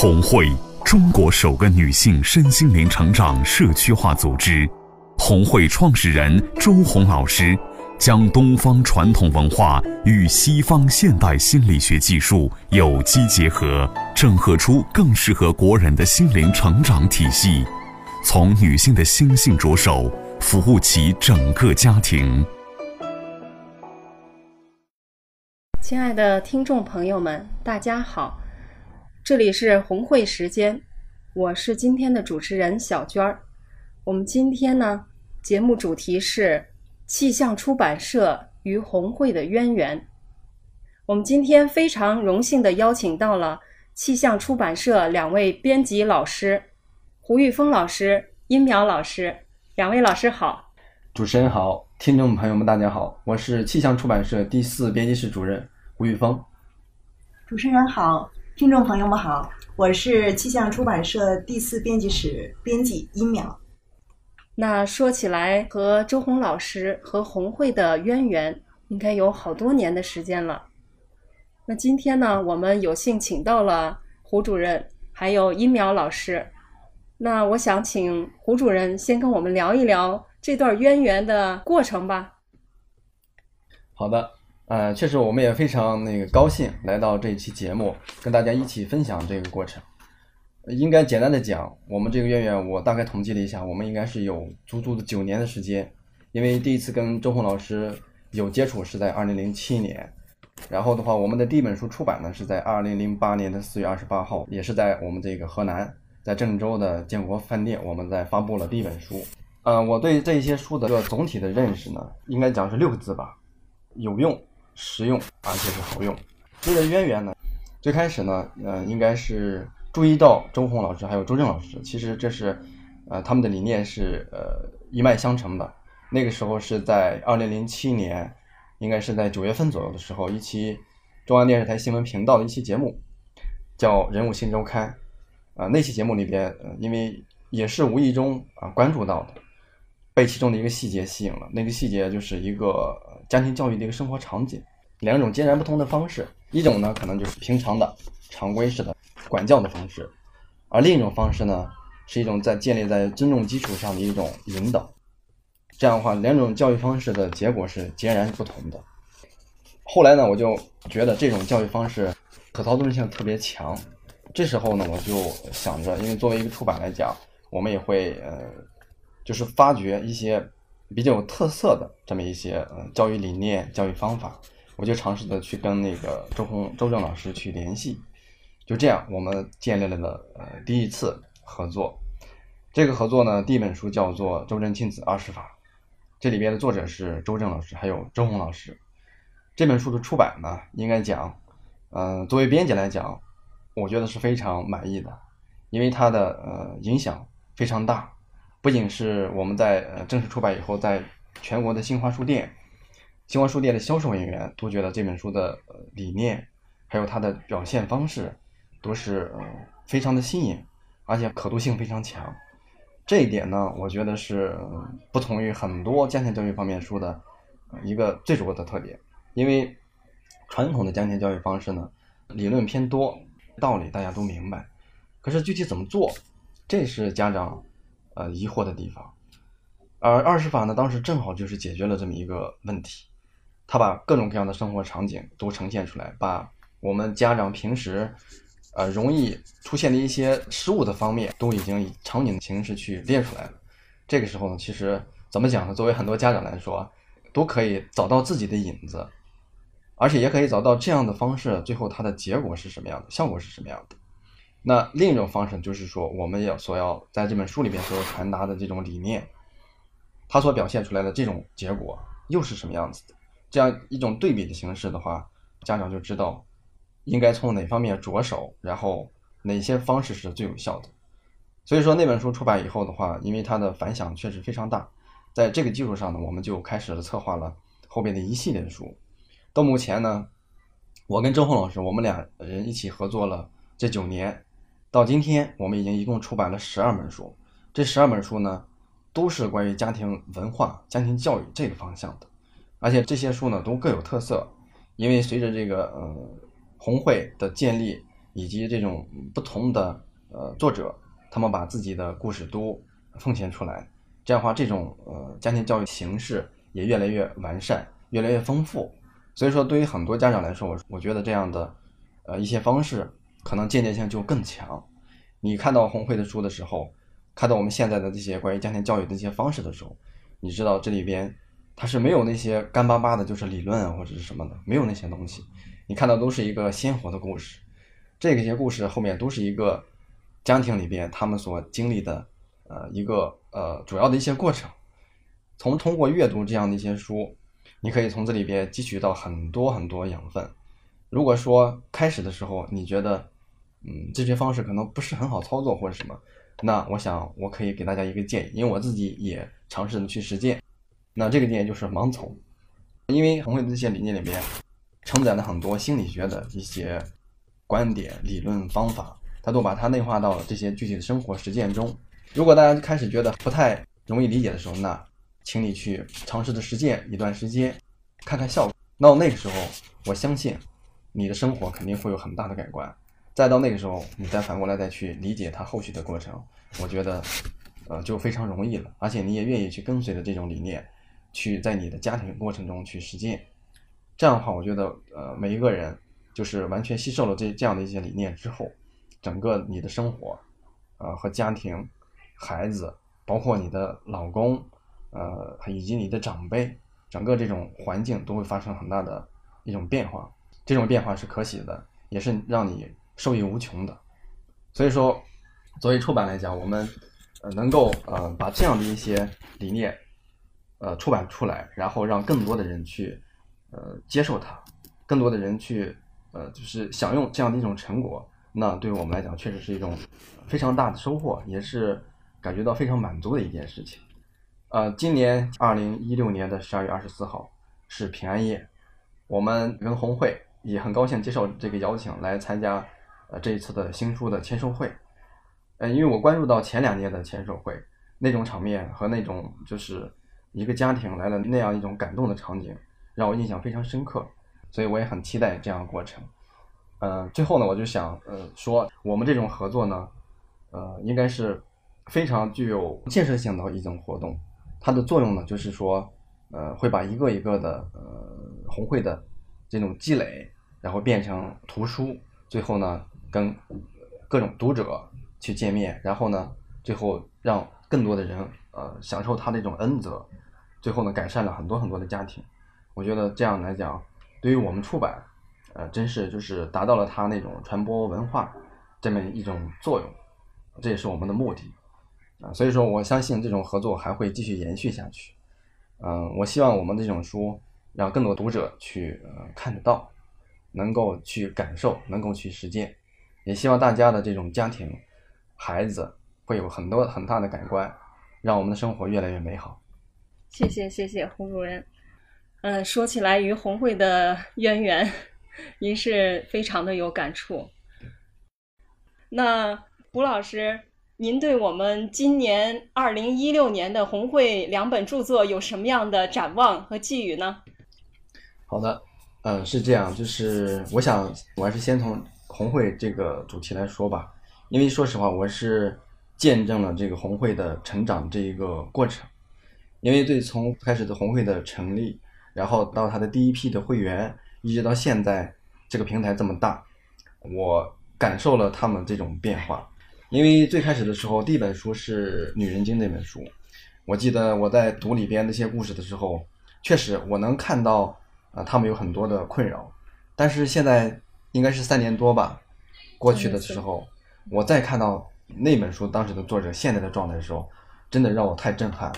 红会，中国首个女性身心灵成长社区化组织。红会创始人周红老师将东方传统文化与西方现代心理学技术有机结合，整合出更适合国人的心灵成长体系，从女性的心性着手，服务起整个家庭。亲爱的听众朋友们，大家好，这里是红会时间，我是今天的主持人小娟儿。我们今天呢，节目主题是气象出版社与红会的渊源。我们今天非常荣幸的邀请到了气象出版社两位编辑老师，胡玉峰老师、殷淼老师。两位老师好，主持人好，听众朋友们大家好，我是气象出版社第四编辑室主任胡玉峰。主持人好，听众朋友们好，我是气象出版社第四编辑室编辑殷淼。那说起来，和周红老师和红会的渊源，应该有好多年的时间了。那今天呢，我们有幸请到了胡主任，还有殷淼老师。那我想请胡主任先跟我们聊一聊这段渊源的过程吧。好的，呃，确实我们也非常那个高兴来到这一期节目，跟大家一起分享这个过程。应该简单的讲，我们这个渊源，我大概统计了一下，我们应该是有足足的九年的时间。因为第一次跟周红老师有接触是在二零零七年，然后的话，我们的第一本书出版呢是在二零零八年的四月二十八号，也是在我们这个河南，在郑州的建国饭店，我们在发布了第一本书。呃，我对这些书的个总体的认识呢，应该讲是六个字吧：有用、实用，而且是好用。这个渊源呢，最开始呢，呃，应该是。注意到周红老师还有周正老师，其实这是，呃，他们的理念是呃一脉相承的。那个时候是在二零零七年，应该是在九月份左右的时候，一期中央电视台新闻频道的一期节目，叫《人物新周刊》。啊，那期节目里边，呃，因为也是无意中啊关注到的，被其中的一个细节吸引了。那个细节就是一个家庭教育的一个生活场景，两种截然不同的方式。一种呢，可能就是平常的常规式的。管教的方式，而另一种方式呢，是一种在建立在尊重基础上的一种引导。这样的话，两种教育方式的结果是截然不同的。后来呢，我就觉得这种教育方式可操作性特别强。这时候呢，我就想着，因为作为一个出版来讲，我们也会呃，就是发掘一些比较有特色的这么一些呃教育理念、教育方法。我就尝试的去跟那个周红、周正老师去联系。就这样，我们建立了的呃第一次合作。这个合作呢，第一本书叫做《周正亲子二十法》，这里边的作者是周正老师，还有周红老师。这本书的出版呢，应该讲，嗯，作为编辑来讲，我觉得是非常满意的，因为它的呃影响非常大，不仅是我们在呃正式出版以后，在全国的新华书店、新华书店的销售人员都觉得这本书的理念，还有它的表现方式。都是非常的新颖，而且可读性非常强。这一点呢，我觉得是不同于很多家庭教育方面书的一个最主要的特点。因为传统的家庭教育方式呢，理论偏多，道理大家都明白，可是具体怎么做，这是家长呃疑惑的地方。而二十法呢，当时正好就是解决了这么一个问题，他把各种各样的生活场景都呈现出来，把我们家长平时。呃，容易出现的一些失误的方面，都已经以场景的形式去列出来了。这个时候呢，其实怎么讲呢？作为很多家长来说，都可以找到自己的影子，而且也可以找到这样的方式，最后它的结果是什么样的，效果是什么样的。那另一种方式就是说，我们要所要在这本书里边所传达的这种理念，它所表现出来的这种结果又是什么样子的？这样一种对比的形式的话，家长就知道。应该从哪方面着手，然后哪些方式是最有效的？所以说那本书出版以后的话，因为它的反响确实非常大，在这个基础上呢，我们就开始了策划了后边的一系列的书。到目前呢，我跟周红老师，我们俩人一起合作了这九年，到今天我们已经一共出版了十二本书。这十二本书呢，都是关于家庭文化、家庭教育这个方向的，而且这些书呢都各有特色，因为随着这个呃。红会的建立以及这种不同的呃作者，他们把自己的故事都奉献出来，这样的话，这种呃家庭教育形式也越来越完善，越来越丰富。所以说，对于很多家长来说，我我觉得这样的呃一些方式，可能间接性就更强。你看到红会的书的时候，看到我们现在的这些关于家庭教育的一些方式的时候，你知道这里边它是没有那些干巴巴的，就是理论啊或者是什么的，没有那些东西。你看到都是一个鲜活的故事，这些故事后面都是一个家庭里边他们所经历的呃一个呃主要的一些过程。从通过阅读这样的一些书，你可以从这里边汲取到很多很多养分。如果说开始的时候你觉得嗯这些方式可能不是很好操作或者什么，那我想我可以给大家一个建议，因为我自己也尝试着去实践。那这个建议就是盲从，因为红会的这些理念里面。承载了很多心理学的一些观点、理论、方法，他都把它内化到了这些具体的生活实践中。如果大家开始觉得不太容易理解的时候，那请你去尝试着实践一段时间，看看效果。到那个时候，我相信你的生活肯定会有很大的改观。再到那个时候，你再反过来再去理解它后续的过程，我觉得，呃，就非常容易了。而且你也愿意去跟随着这种理念，去在你的家庭过程中去实践。这样的话，我觉得，呃，每一个人就是完全吸收了这这样的一些理念之后，整个你的生活，呃，和家庭、孩子，包括你的老公，呃，以及你的长辈，整个这种环境都会发生很大的一种变化。这种变化是可喜的，也是让你受益无穷的。所以说，作为出版来讲，我们呃能够呃把这样的一些理念，呃出版出来，然后让更多的人去。呃，接受它，更多的人去，呃，就是享用这样的一种成果，那对于我们来讲，确实是一种非常大的收获，也是感觉到非常满足的一件事情。呃，今年二零一六年的十二月二十四号是平安夜，我们跟红会也很高兴接受这个邀请来参加呃这一次的新书的签售会。呃，因为我关注到前两年的签售会那种场面和那种就是一个家庭来了那样一种感动的场景。让我印象非常深刻，所以我也很期待这样的过程。呃，最后呢，我就想呃说，我们这种合作呢，呃，应该是非常具有建设性的一种活动。它的作用呢，就是说，呃，会把一个一个的呃红会的这种积累，然后变成图书，最后呢，跟各种读者去见面，然后呢，最后让更多的人呃享受它这种恩泽，最后呢，改善了很多很多的家庭。我觉得这样来讲，对于我们出版，呃，真是就是达到了它那种传播文化这么一种作用，这也是我们的目的，啊，所以说我相信这种合作还会继续延续下去，嗯，我希望我们这种书让更多读者去呃看得到，能够去感受，能够去实践，也希望大家的这种家庭、孩子会有很多很大的改观，让我们的生活越来越美好。谢谢谢谢胡主任。嗯，说起来与红会的渊源，您是非常的有感触。那胡老师，您对我们今年二零一六年的红会两本著作有什么样的展望和寄语呢？好的，嗯，是这样，就是我想，我还是先从红会这个主题来说吧，因为说实话，我是见证了这个红会的成长这一个过程，因为对从开始的红会的成立。然后到他的第一批的会员，一直到现在这个平台这么大，我感受了他们这种变化。因为最开始的时候，第一本书是《女人经》那本书，我记得我在读里边那些故事的时候，确实我能看到啊，他们有很多的困扰。但是现在应该是三年多吧，过去的时候，我再看到那本书当时的作者现在的状态的时候，真的让我太震撼了，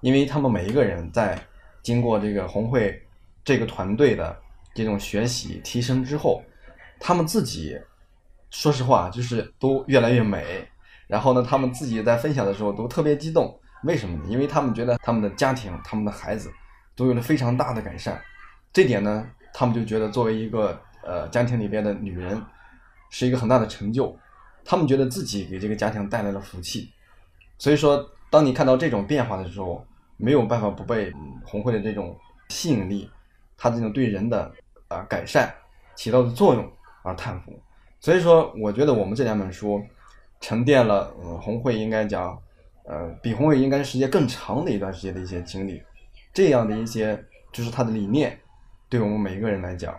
因为他们每一个人在。经过这个红会这个团队的这种学习提升之后，他们自己说实话就是都越来越美。然后呢，他们自己在分享的时候都特别激动。为什么呢？因为他们觉得他们的家庭、他们的孩子都有了非常大的改善。这点呢，他们就觉得作为一个呃家庭里边的女人是一个很大的成就。他们觉得自己给这个家庭带来了福气。所以说，当你看到这种变化的时候，没有办法不被红会的这种吸引力，它这种对人的啊改善起到的作用而叹服。所以说，我觉得我们这两本书沉淀了，呃，红会应该讲，呃，比红会应该时间更长的一段时间的一些经历，这样的一些就是他的理念，对我们每一个人来讲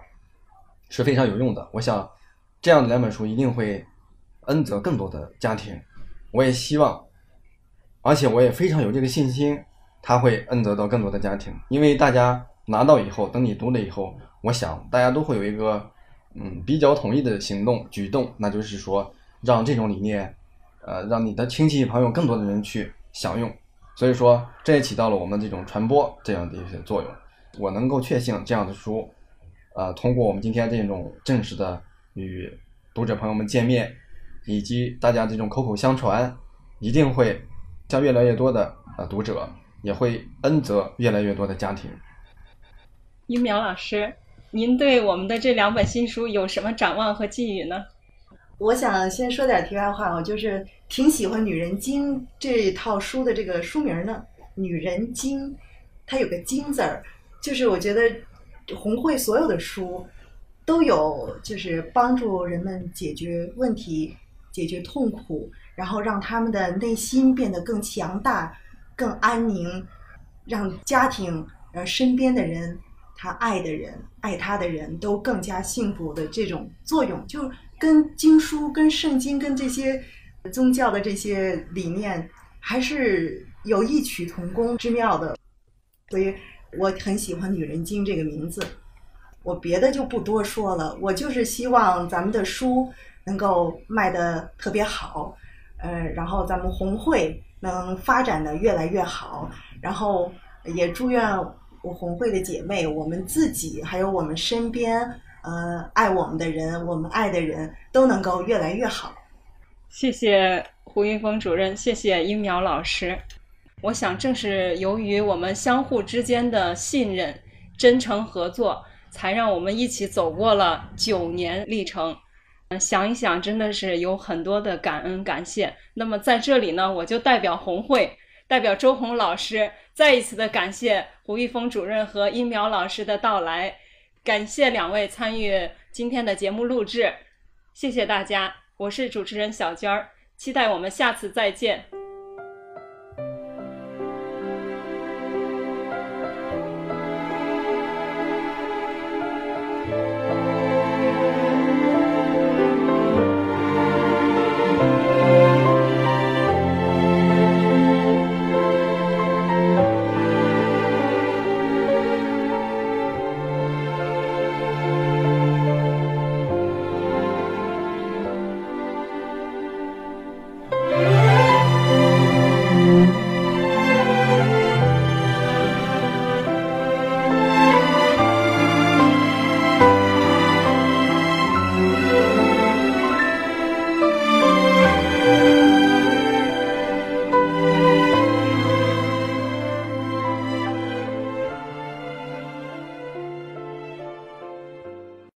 是非常有用的。我想，这样的两本书一定会恩泽更多的家庭。我也希望，而且我也非常有这个信心，他会恩泽到更多的家庭，因为大家拿到以后，等你读了以后，我想大家都会有一个。嗯，比较统一的行动举动，那就是说，让这种理念，呃，让你的亲戚朋友更多的人去享用。所以说，这也起到了我们这种传播这样的一些作用。我能够确信，这样的书，呃，通过我们今天这种正式的与读者朋友们见面，以及大家这种口口相传，一定会将越来越多的呃读者，也会恩泽越来越多的家庭。于淼老师。您对我们的这两本新书有什么展望和寄语呢？我想先说点题外话，我就是挺喜欢《女人经》这套书的这个书名呢，《女人经》，它有个“经”字儿，就是我觉得红会所有的书都有，就是帮助人们解决问题、解决痛苦，然后让他们的内心变得更强大、更安宁，让家庭、让身边的人。他爱的人，爱他的人都更加幸福的这种作用，就跟经书、跟圣经、跟这些宗教的这些理念还是有异曲同工之妙的。所以我很喜欢《女人经》这个名字。我别的就不多说了，我就是希望咱们的书能够卖的特别好，呃，然后咱们红会能发展的越来越好，然后也祝愿。我红会的姐妹，我们自己还有我们身边，呃，爱我们的人，我们爱的人都能够越来越好。谢谢胡云峰主任，谢谢英苗老师。我想，正是由于我们相互之间的信任、真诚合作，才让我们一起走过了九年历程。嗯，想一想，真的是有很多的感恩感谢。那么在这里呢，我就代表红会。代表周红老师再一次的感谢胡玉峰主任和殷苗老师的到来，感谢两位参与今天的节目录制，谢谢大家，我是主持人小娟儿，期待我们下次再见。